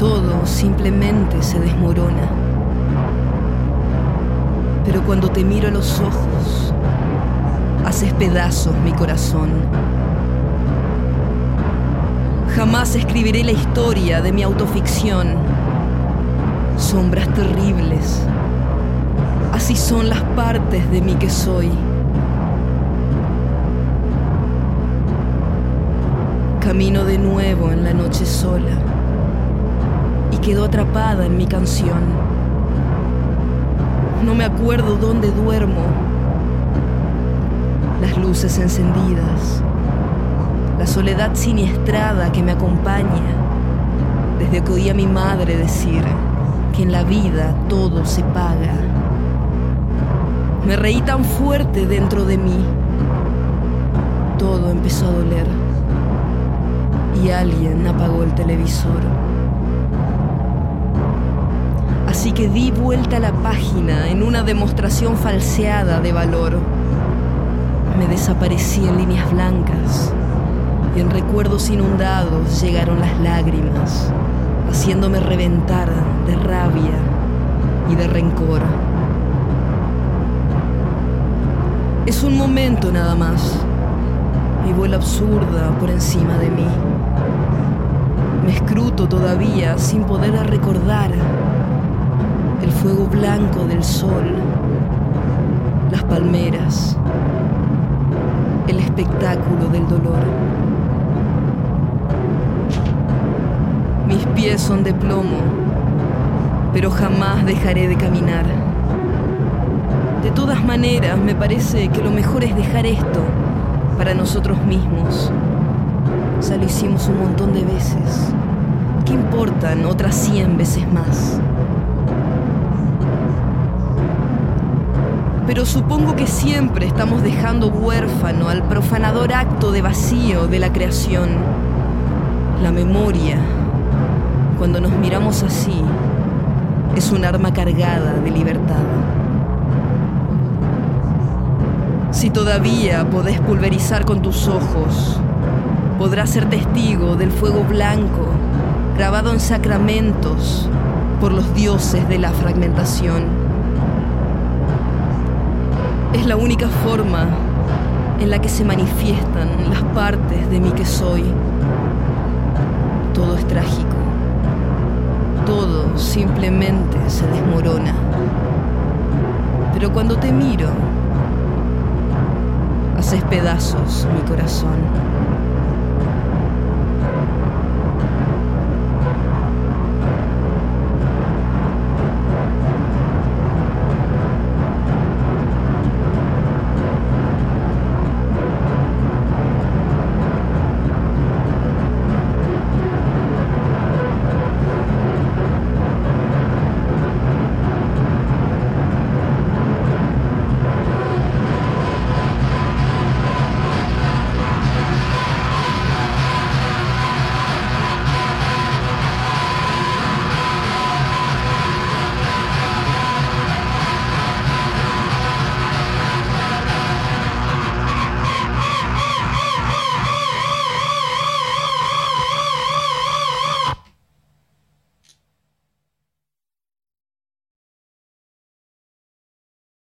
Todo simplemente se desmorona. Pero cuando te miro a los ojos, haces pedazos mi corazón. Jamás escribiré la historia de mi autoficción. Sombras terribles. Así son las partes de mí que soy. Camino de nuevo en la noche sola y quedo atrapada en mi canción. No me acuerdo dónde duermo. Las luces encendidas, la soledad siniestrada que me acompaña desde que oí a mi madre decir que en la vida todo se paga. Me reí tan fuerte dentro de mí. Todo empezó a doler y alguien apagó el televisor. Así que di vuelta a la página en una demostración falseada de valor. Me desaparecí en líneas blancas y en recuerdos inundados llegaron las lágrimas, haciéndome reventar de rabia y de rencor. Es un momento nada más y vuela absurda por encima de mí. Me escruto todavía sin poder recordar el fuego blanco del sol, las palmeras, el espectáculo del dolor. Mis pies son de plomo, pero jamás dejaré de caminar. De todas maneras, me parece que lo mejor es dejar esto para nosotros mismos. Ya lo hicimos un montón de veces. ¿Qué importan otras cien veces más? Pero supongo que siempre estamos dejando huérfano al profanador acto de vacío de la creación. La memoria, cuando nos miramos así, es un arma cargada de libertad. Si todavía podés pulverizar con tus ojos, podrás ser testigo del fuego blanco grabado en sacramentos por los dioses de la fragmentación. La única forma en la que se manifiestan las partes de mí que soy. Todo es trágico. Todo simplemente se desmorona. Pero cuando te miro, haces pedazos mi corazón.